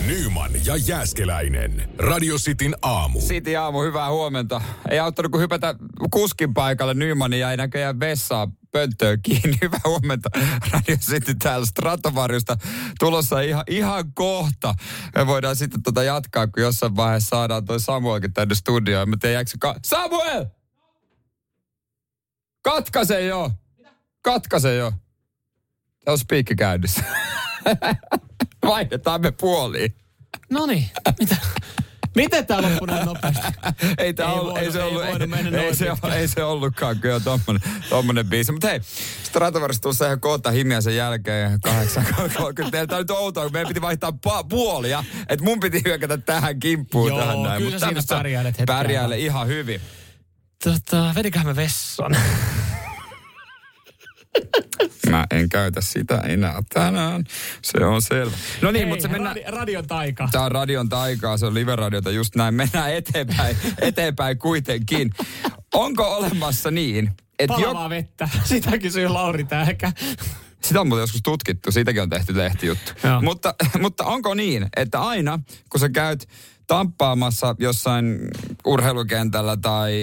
Nyman ja Jääskeläinen. Radio Cityn aamu. Siti aamu, hyvää huomenta. Ei auttanut kuin hypätä kuskin paikalle. Nymanin jäi näköjään vessaa pönttöön kiinni. Hyvää huomenta. Radio City täällä Stratovarjusta tulossa ihan, ihan kohta. Me voidaan sitten tota jatkaa, kun jossain vaiheessa saadaan toi Samuelkin tänne studioon. Mä tiedän, jääkö se ka- Samuel! Katkaise jo! Katkaise jo! Tää on spiikki käynnissä. Vaihdetaan me puoliin. No niin, mitä? Miten tää loppui näin nopeasti? ei, tää Ei ollut, voinut- ei, se ei ollut, ei, noin ei, se, ei se ollutkaan kyllä tommonen, tommonen biisi. Mutta hei, Stratovarista tuossa ihan kohta himiä sen jälkeen 8.30. Tää nyt on outoa, kun meidän piti vaihtaa pa- puolia. Että mun piti hyökätä tähän kimppuun Joo, tähän näin. kyllä sä siinä pärjäilet hetken Pärjäilen ihan hyvin. Tota, vediköhän me vessan? Mä en käytä sitä enää tänään. Se on selvä. No niin, mutta se mennään... radi, radion taika. Tämä on radion taikaa, se on live-radiota, just näin. Mennään eteenpäin, eteenpäin kuitenkin. Onko olemassa niin, että Palavaa jo, vettä. Sitä kysyy Lauri Tähkä. sitä on muuten joskus tutkittu, siitäkin on tehty lehtijuttu. Joo. Mutta, mutta onko niin, että aina kun sä käyt tamppaamassa jossain urheilukentällä tai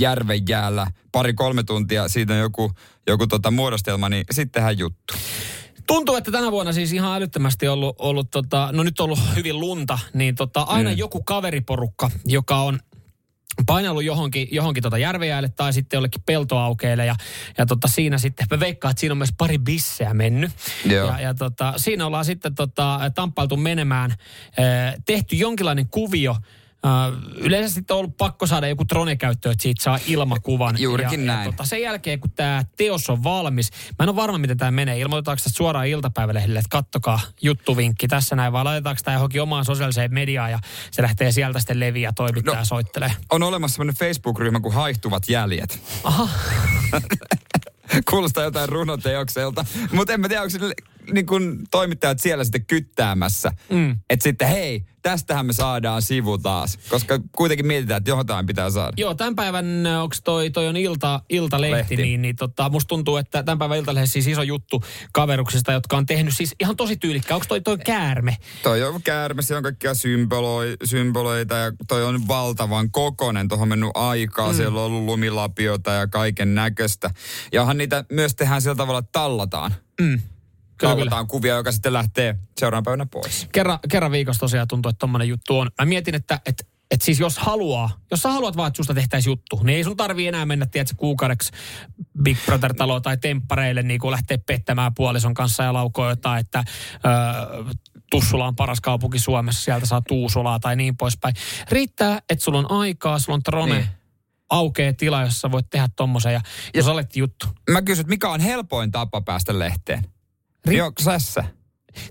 järvenjäällä pari-kolme tuntia, siitä on joku, joku tota muodostelma, niin sitten tehdään juttu. Tuntuu, että tänä vuonna siis ihan älyttömästi ollut, ollut tota, no nyt on ollut hyvin lunta, niin tota, aina mm. joku kaveriporukka, joka on painellut johonkin, johonkin tota järvejäälle tai sitten jollekin peltoaukeille ja, ja tota siinä sitten, mä veikkaan, että siinä on myös pari bisseä mennyt. Joo. Ja, ja tota, siinä ollaan sitten tota, tamppailtu menemään, eh, tehty jonkinlainen kuvio, Uh, yleensä sitten on ollut pakko saada joku drone käyttöön, että siitä saa ilmakuvan. Juurikin ja, näin. Ja tota, sen jälkeen, kun tämä teos on valmis, mä en ole varma, miten tämä menee. Ilmoitetaanko tästä suoraan iltapäivälehdille, että kattokaa juttuvinkki tässä näin, vai laitetaanko tämä johonkin omaan sosiaaliseen mediaan ja se lähtee sieltä sitten leviä toimittaja No. no. soittelee. On olemassa sellainen Facebook-ryhmä kuin Haihtuvat jäljet. Aha. Kuulostaa jotain runoteokselta. Mutta en mä tiedä, onko se niin kun toimittajat siellä sitten kyttäämässä. Mm. Että sitten hei, tästähän me saadaan sivu taas. Koska kuitenkin mietitään, että jotain pitää saada. Joo, tämän päivän, onko toi, toi on ilta, iltalehti, Lehti. niin, niin tota, musta tuntuu, että tämän päivän iltalehti siis iso juttu kaveruksista, jotka on tehnyt siis ihan tosi tyylikkää. Onko toi, toi käärme? Toi on käärme, siellä on kaikkia symboloi, symboleita ja toi on valtavan kokonen. Tuohon on mennyt aikaa, mm. siellä on ollut lumilapiota ja kaiken näköistä. Ja onhan niitä myös tehdään sillä tavalla, että tallataan. Mm. Tallataan kuvia, joka sitten lähtee seuraavana päivänä pois. kerran, kerran viikossa tosiaan tuntuu, että tommonen juttu on. Mä mietin, että, että että siis jos haluaa, jos sä haluat vaan, että susta tehtäisiin juttu, niin ei sun tarvii enää mennä, tiedätkö, kuukaudeksi Big Brother-taloon tai temppareille niin kuin lähteä pettämään puolison kanssa ja laukoa jotain, että öö, Tussula on paras kaupunki Suomessa, sieltä saa Tuusulaa tai niin poispäin. Riittää, että sulla on aikaa, sulla on trone, Niin. aukeaa tila, jossa voit tehdä tommosen ja, ja jos olet juttu. Mä kysyn, mikä on helpoin tapa päästä lehteen? Ri- Joo, sässä.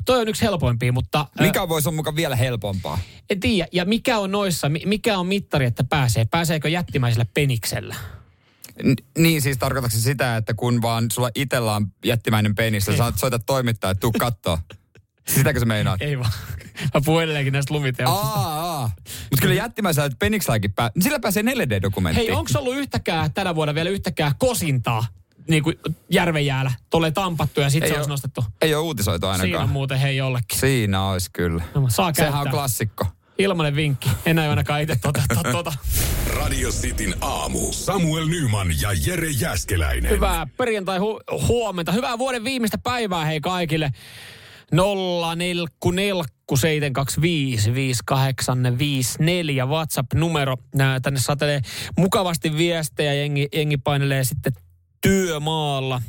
Toi on yksi helpoimpia, mutta... Mikä voisi olla mukaan vielä helpompaa? En tiedä. Ja mikä on noissa, mi- mikä on mittari, että pääsee? Pääseekö jättimäisellä peniksellä? N- niin siis tarkoitatko sitä, että kun vaan sulla itsellä on jättimäinen penis, sä saat soita toimittaa, että tuu kattoo. Sitäkö se meinaat? Ei vaan. Mä puhun edelleenkin näistä lumiteoksista. Aa, aa. Mutta kyllä jättimäisellä penikselläkin pää... Sillä pääsee 4D-dokumenttiin. Hei, onko ollut yhtäkään tänä vuonna vielä yhtäkään kosintaa niin kuin järvenjäällä, tuolle tampattu ja sitten se olisi nostettu? Ei ole uutisoitu ainakaan. Siinä on muuten hei jollekin. Siinä olisi kyllä. No, Saa Sehän on käyttää. klassikko. Ilmanen vinkki. En aio ainakaan itse toteuttaa tuota. Radio Cityn aamu. Samuel Nyman ja Jere Jäskeläinen. Hyvää perjantai hu- huomenta. Hyvää vuoden viimeistä päivää hei kaikille. 047255854 WhatsApp-numero. Tänne satelee mukavasti viestejä. Jengi, jengi painelee sitten työmaalla.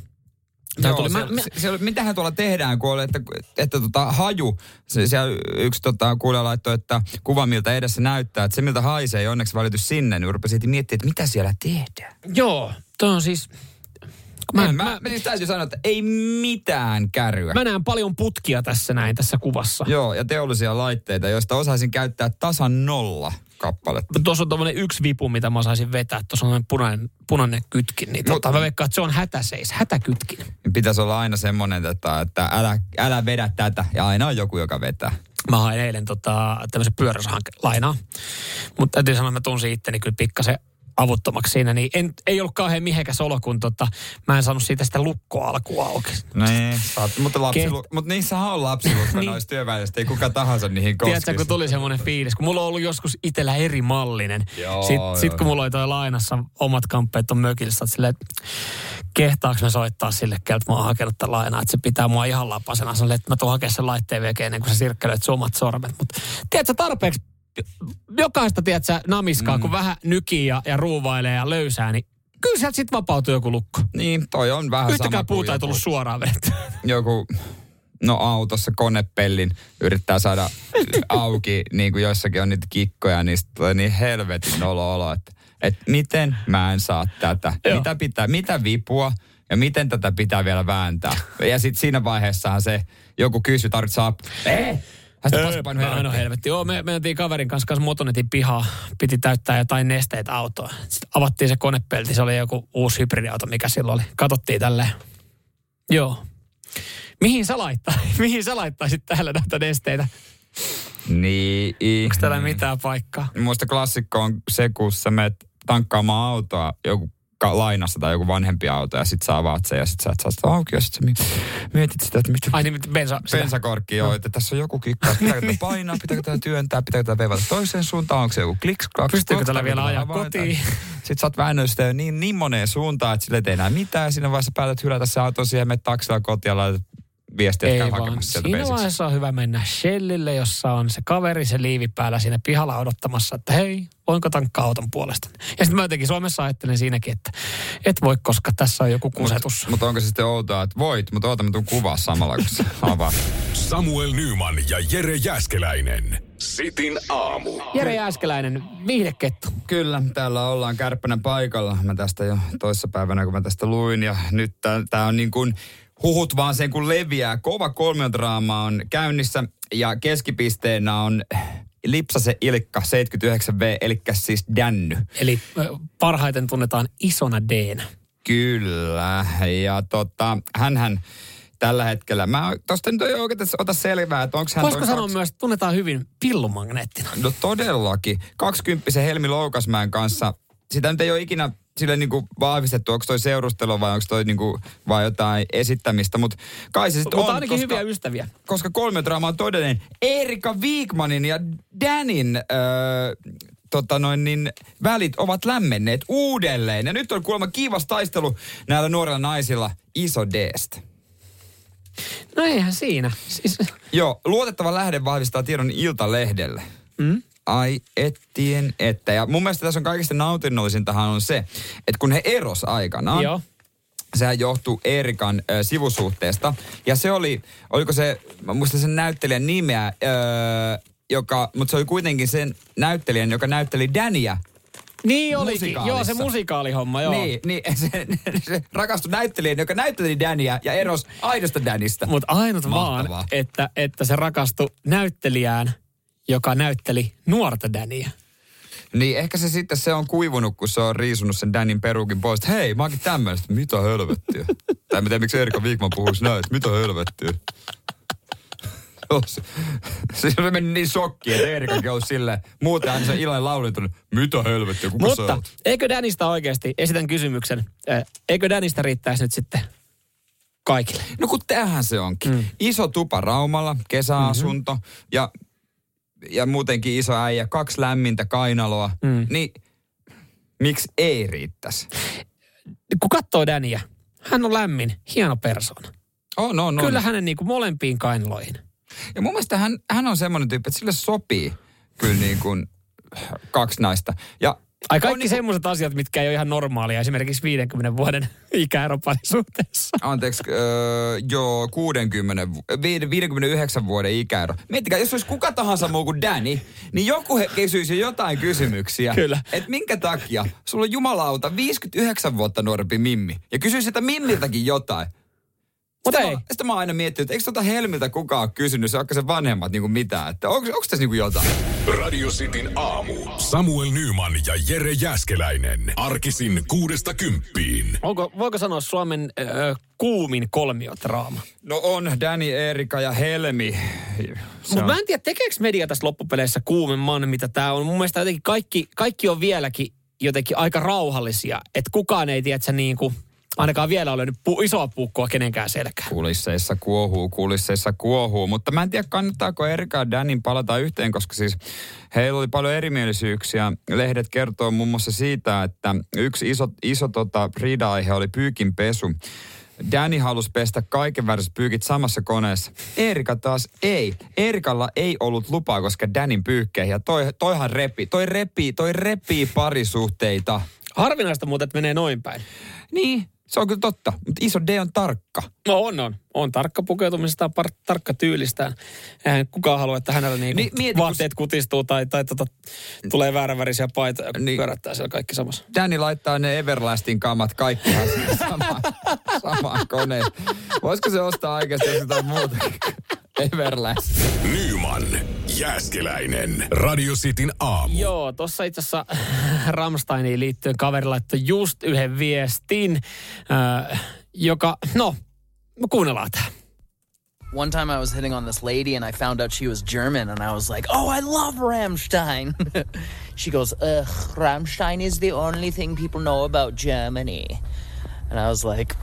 Joo, tuli- se, mä- mä- se, se, mitähän tuolla tehdään, kun oli, että, että tota, haju, se, siellä yksi tota, kuulija laittoi, että kuva miltä edessä näyttää, että se miltä haisee ei onneksi välity sinne, niin rupesin heti miettimään, että mitä siellä tehdään. Joo, toi on siis... Mä, Mä, mä, mä, mä, mä, täytyy sanoa, että ei mitään käryä. mä näen paljon putkia tässä näin, tässä kuvassa. Joo, ja teollisia laitteita, joista osaisin käyttää tasan nolla kappaletta. Tuossa on tommonen yksi vipu, mitä mä saisin vetää. Tuossa on punainen, punainen kytkin. Niin tota, Mut- mä veikkaan, että se on hätäseis, hätäkytkin. Niin Pitäisi olla aina semmoinen, että, että älä, älä vedä tätä, ja aina on joku, joka vetää. Mä hain eilen tota, tämmöisen pyöräsahanke lainaa. Mutta täytyy sanoa, että mä tunsin itteni kyllä pikkasen avuttomaksi siinä. Niin en, ei ollut kauhean mihekäs olo, kun tota, mä en saanut siitä sitä lukkoa alkuun auki. Niin, saat, mutta, lapsilu, Ket- mutta niissähän on lapsilukko Niin. noissa työvälineistä, ei kuka tahansa niihin koskisi. Tiedätkö, kun tuli semmoinen fiilis, kun mulla on ollut joskus itsellä eri mallinen. Joo, Sitten joo. sit kun mulla oli toi lainassa omat kamppeet on mökillä, silleen, että kehtaaks mä soittaa sille, keltä mä oon hakenut tämän lainaa, että se pitää mua ihan lapasena. Silleen, että mä tuun hakemaan sen laitteen veke ennen kuin sä sirkkelöit sun omat sormet. Mutta tiedätkö, tarpeeksi jokaista, tiedätkö, namiskaa, mm. kun vähän nykii ja, ja ruuvailee ja löysää, niin kyllä sieltä sitten vapautuu joku lukko. Niin, toi on vähän sama Yhtäkään kuin puuta ei tullut suoraan vedettyä. joku no autossa konepellin yrittää saada auki, niin kuin joissakin on niitä kikkoja, niin tulee niin helvetin olo olo, että, että miten mä en saa tätä, Joo. mitä pitää, mitä vipua ja miten tätä pitää vielä vääntää. Ja sitten siinä vaiheessahan se joku kysyy, tarvitsee apua. Ei! Hän sitä paskapaino Aino helvettiin. helvetti. Joo, me mentiin kaverin kanssa, kanssa motonetin pihaa. Piti täyttää jotain nesteitä autoa. Sitten avattiin se konepelti. Se oli joku uusi hybridiauto, mikä silloin oli. Katsottiin tälleen. Joo. Mihin sä laittaa? Mihin sä laittaisit täällä näitä nesteitä? Niin. Onko täällä mitään paikkaa? Muista klassikko on se, kun sä menet tankkaamaan autoa joku ka- lainassa tai joku vanhempi auto ja sit sä avaat sen ja sit sä et saa sitä auki ja sit sä mi- mietit sitä, että mistä Ai niin, bensa. bensakorkki joo, että tässä on joku kikka, pitääkö tätä painaa, pitääkö tätä työntää, pitääkö tätä veivata toiseen suuntaan, onko se joku kliks, klaks, Pystyykö tällä vielä ajaa kotiin? Sitten sä oot väännönyt sitä jo niin, niin moneen suuntaan, että sille ei tee enää mitään. Siinä vaiheessa päätät hylätä se auto siihen, menet taksilla kotiin ja laitat viestiä, että Ei käy vaan. hakemassa sieltä Siinä bensiksi. vaiheessa on hyvä mennä Shellille, jossa on se kaveri, se liivi päällä siinä pihalla odottamassa, että hei, voinko tankkaa auton puolesta. Ja sitten mä jotenkin Suomessa ajattelen siinäkin, että et voi, koska tässä on joku kusetus. Mutta onko se sitten outoa, että voit, mutta oota mä tuun kuvaa samalla, kun sä avaat. Samuel Nyman ja Jere Jäskeläinen. Sitin aamu. Jere Jääskeläinen, viihdekettu. Kyllä, täällä ollaan kärppänä paikalla. Mä tästä jo toissapäivänä, kun mä tästä luin. Ja nyt tää on niin kuin huhut vaan sen kun leviää. Kova kolmiodraama on käynnissä ja keskipisteenä on Lipsase Ilkka 79V, eli siis Dänny. Eli parhaiten tunnetaan isona d Kyllä, ja tota, hänhän tällä hetkellä, mä tosta nyt ei oikein ota selvää, että onko hän... Voisiko sanoa kaksi- myös, että tunnetaan hyvin pillumagneettina? No todellakin. 20 Helmi Loukasmäen kanssa, sitä nyt ei ole ikinä sille niinku vahvistettu, onko toi seurustelu vai onko toi niinku vaan jotain esittämistä, mutta kai se sitten Mutta on, ainakin koska, hyviä ystäviä. koska kolmiodraama on todellinen. Erika Wigmanin ja Danin öö, tota noin, niin, välit ovat lämmenneet uudelleen. Ja nyt on kuulemma kiivas taistelu näillä nuorilla naisilla iso Dstä. No eihän siinä. Siis, Joo, luotettava lähde vahvistaa tiedon Iltalehdelle. mm? Ai ettien että. Ja mun mielestä tässä on kaikista nautinnollisintahan on se, että kun he eros aikanaan, Joo. sehän johtuu Erikan ö, sivusuhteesta. Ja se oli, oliko se, mä muistan sen näyttelijän nimeä, ö, joka, mutta se oli kuitenkin sen näyttelijän, joka näytteli Dania. Niin olikin. Joo, se musikaalihomma, joo. Niin, niin se, se rakastui näyttelijän, joka näytteli Dania ja eros aidosta Danista. Mutta ainut Mahtavaa. vaan, että, että se rakastui näyttelijään, joka näytteli nuorta Dania. Niin ehkä se sitten se on kuivunut, kun se on riisunut sen Danin perukin pois. että Hei, mä oonkin tämmöistä. Mitä helvettiä? tai mä tiedän, miksi Erika Wigman puhuisi näin, mitä helvettiä? Se, se meni niin shokki, että Erikakin olisi silleen, muuten hän se iloinen että mitä helvettiä, kuka sä Mutta oot? eikö Danista oikeasti, esitän kysymyksen, äh, eikö Danista riittäisi nyt sitten kaikille? No kun tämähän se onkin. Mm. Iso tupa Raumalla, kesäasunto mm-hmm. ja, ja muutenkin iso äijä, kaksi lämmintä kainaloa. Mm. Niin miksi ei riittäisi? Kun katsoo Dania, hän on lämmin, hieno persona. On, on, on. Kyllä hänen niin kuin molempiin kainaloihin. Ja mun mielestä hän, hän on semmoinen tyyppi, että sille sopii kyllä niin kuin kaksi naista. Ja Ai on kaikki niin semmoiset asiat, mitkä ei ole ihan normaalia, esimerkiksi 50 vuoden ikäero parisuhteessa. Anteeksi, öö, joo, 60, vu- viid- 59 vuoden ikäero. Miettikää, jos olisi kuka tahansa muu kuin Danny, niin joku he kysyisi jo jotain kysymyksiä. Kyllä. Että minkä takia sulla on jumalauta 59 vuotta nuorempi Mimmi. Ja kysyisi sitä Mimmiltäkin jotain. Mutta Sitten ei. mä, sitten mä oon aina miettinyt, että eikö tota Helmiltä kukaan kysynyt, se vaikka se vanhemmat niin kuin mitään. Että onko, onko tässä niin kuin jotain? Radio Cityn aamu. Samuel Nyman ja Jere Jäskeläinen. Arkisin kuudesta kymppiin. Onko, voiko sanoa Suomen ö, kuumin kolmiotraama? No on, Danny, Erika ja Helmi. Mutta on- mä en tiedä, tekeekö media tässä loppupeleissä kuumemman, mitä tämä on. Mun mielestä jotenkin kaikki, kaikki on vieläkin jotenkin aika rauhallisia. Että kukaan ei tiedä, että se niin kuin, ainakaan vielä ole nyt pu, isoa puukkoa kenenkään selkään. Kulisseissa kuohuu, kulisseissa kuohuu. Mutta mä en tiedä, kannattaako Erika ja Danin palata yhteen, koska siis heillä oli paljon erimielisyyksiä. Lehdet kertoo muun muassa siitä, että yksi iso, iso tota, riida-aihe oli pyykinpesu. Danny halusi pestä kaiken väriset pyykit samassa koneessa. Erika taas ei. Erikalla ei ollut lupaa, koska Danin pyykkeihin. Ja toi, toihan repi, toi repii, toi repii parisuhteita. Harvinaista muuten, että menee noin päin. Niin, Se on kyllä totta, mutta iso D on tarkka. No on, on. On tarkka pukeutumisesta, par- tarkka tyylistään. Eihän kukaan halua, että hänellä niinku Niin, mieti, kun vaatteet kutistuu tai, tai tota, tulee vääränvärisiä paitoja, kun Niin. körättää siellä kaikki samassa. Danny laittaa ne Everlastin kamat kaikki samaan, samaan koneen. Voisiko se ostaa oikeasti jotain muuta? Everlast. Nyman, Jääskeläinen. Radio Cityn aamu. Joo, tuossa itse asiassa Ramsteiniin liittyen kaveri laittoi just yhden viestin, äh, joka, no, kuunnellaan tämä. One time I was hitting on this lady and I found out she was German and I was like, oh, I love Rammstein. she goes, ugh, Rammstein is the only thing people know about Germany. And I was like,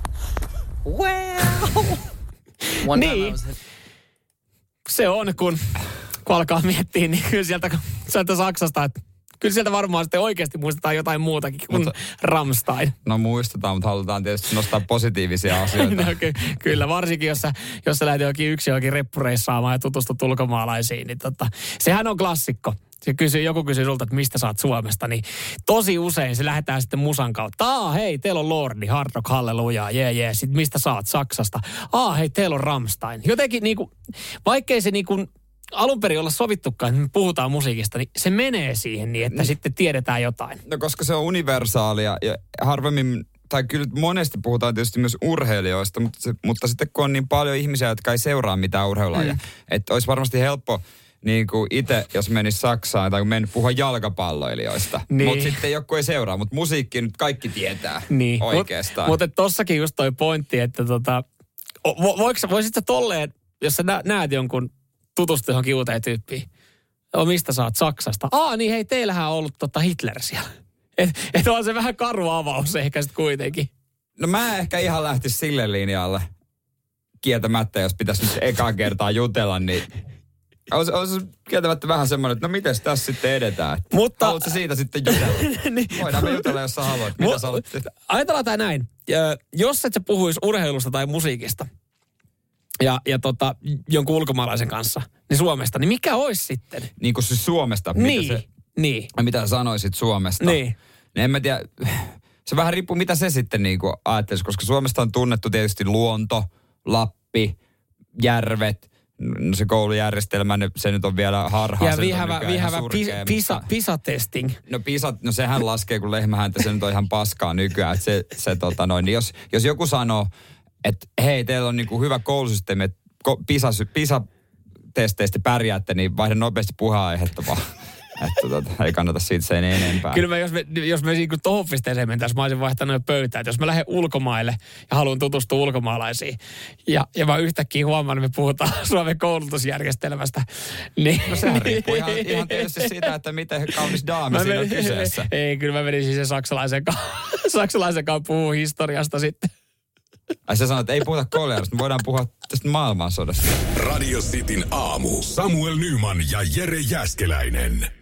well. One time I Niin. was hit- Se on, kun, kun alkaa miettiä, niin kyllä sieltä, sieltä Saksasta, että kyllä sieltä varmaan sitten oikeasti muistetaan jotain muutakin kuin Mutta- Ramstein. No muistetaan, mutta halutaan tietysti nostaa positiivisia asioita. No, ky- kyllä, varsinkin jos sä, jos sä lähdet jokin yksi johonkin reppureissaamaan ja tutustut ulkomaalaisiin, niin tota, sehän on klassikko. Se kysyy, joku kysyy sulta, että mistä oot Suomesta, niin tosi usein se lähdetään sitten musan kautta. Aa, hei, teillä on Lordi, Hard Rock, hallelujaa, jee, jee. Sitten mistä oot Saksasta? Aa, hei, teillä on Rammstein. Jotenkin niinku, vaikkei se niinku alun perin olla sovittukaan, että me puhutaan musiikista, niin se menee siihen niin, että sitten tiedetään jotain. No koska se on universaalia ja harvemmin, tai kyllä monesti puhutaan tietysti myös urheilijoista, mutta, se, mutta sitten kun on niin paljon ihmisiä, jotka ei seuraa mitään urheilulajia, mm. että olisi varmasti helppo niin kuin itse, jos menisi Saksaan tai mennyt puhua jalkapalloilijoista. Niin. Mutta sitten joku ei seuraa, mutta musiikki nyt kaikki tietää Niin. oikeastaan. Mutta mut tossakin just toi pointti, että tota, vo, voiko, sä- voisit sä tolleen, jos sä nä, näet jonkun tutustu johonkin uuteen tyyppiin, o, mistä oot Saksasta? Aa, niin hei, teillähän on ollut tota Hitler siellä. Et, et on se vähän karu avaus ehkä sitten kuitenkin. No mä ehkä ihan lähtis sille linjalle kieltämättä, jos pitäisi nyt ekaa kertaa jutella, niin olisi, olisi kieltämättä vähän semmoinen, että no miten tässä sitten edetään. Että Mutta- Haluatko siitä sitten jutella? Niin. Voidaan me jutella, jos sä haluat. Mitä Mu- sä haluat? Ajatellaan tämä näin. Ö, Jos et sä puhuisi urheilusta tai musiikista ja, ja tota, jonkun ulkomaalaisen kanssa, niin Suomesta, niin mikä olisi sitten? Niin kuin siis Suomesta, niin, mitä, se, niin, mitä sanoisit Suomesta. niin. Niin en mä tiedä, se vähän riippuu mitä se sitten niin kuin ajattelisi, koska Suomesta on tunnettu tietysti luonto, Lappi, järvet, no se koulujärjestelmä, se nyt on vielä harhaa. Ja vihävä, vihävä pisa, mutta- pisa-testing. No pisat, no sehän laskee kuin lehmähäntä, se nyt on ihan paskaa nykyään. Se, se tota noin, niin jos, jos joku sanoo, että hei, teillä on niinku hyvä koulusysteemi, että pisa, pisa testeistä pärjäätte, niin vaihda nopeasti puheenaihetta vaan. että tota, ei kannata siitä sen enempää. Kyllä mä, jos me, jos me niinku tohon pisteeseen mentäisiin, mä olisin vaihtanut jo pöytää. Että jos mä lähden ulkomaille ja haluan tutustua ulkomaalaisiin, ja, ja mä yhtäkkiä huomaan, että me puhutaan Suomen koulutusjärjestelmästä, niin... No sehän riippuu ihan, ihan tietysti siitä, että miten kaunis daami Mä siinä on kyseessä. Ei, kyllä mä menisin sen saksalaisen kanssa, saksalaisen kanssa puhua historiasta sitten. Ai sä sanoit, että ei puhuta kolearista, me voidaan puhua tästä maailmansodasta. Radio Cityn aamu. Samuel Nyman ja Jere Jäskeläinen.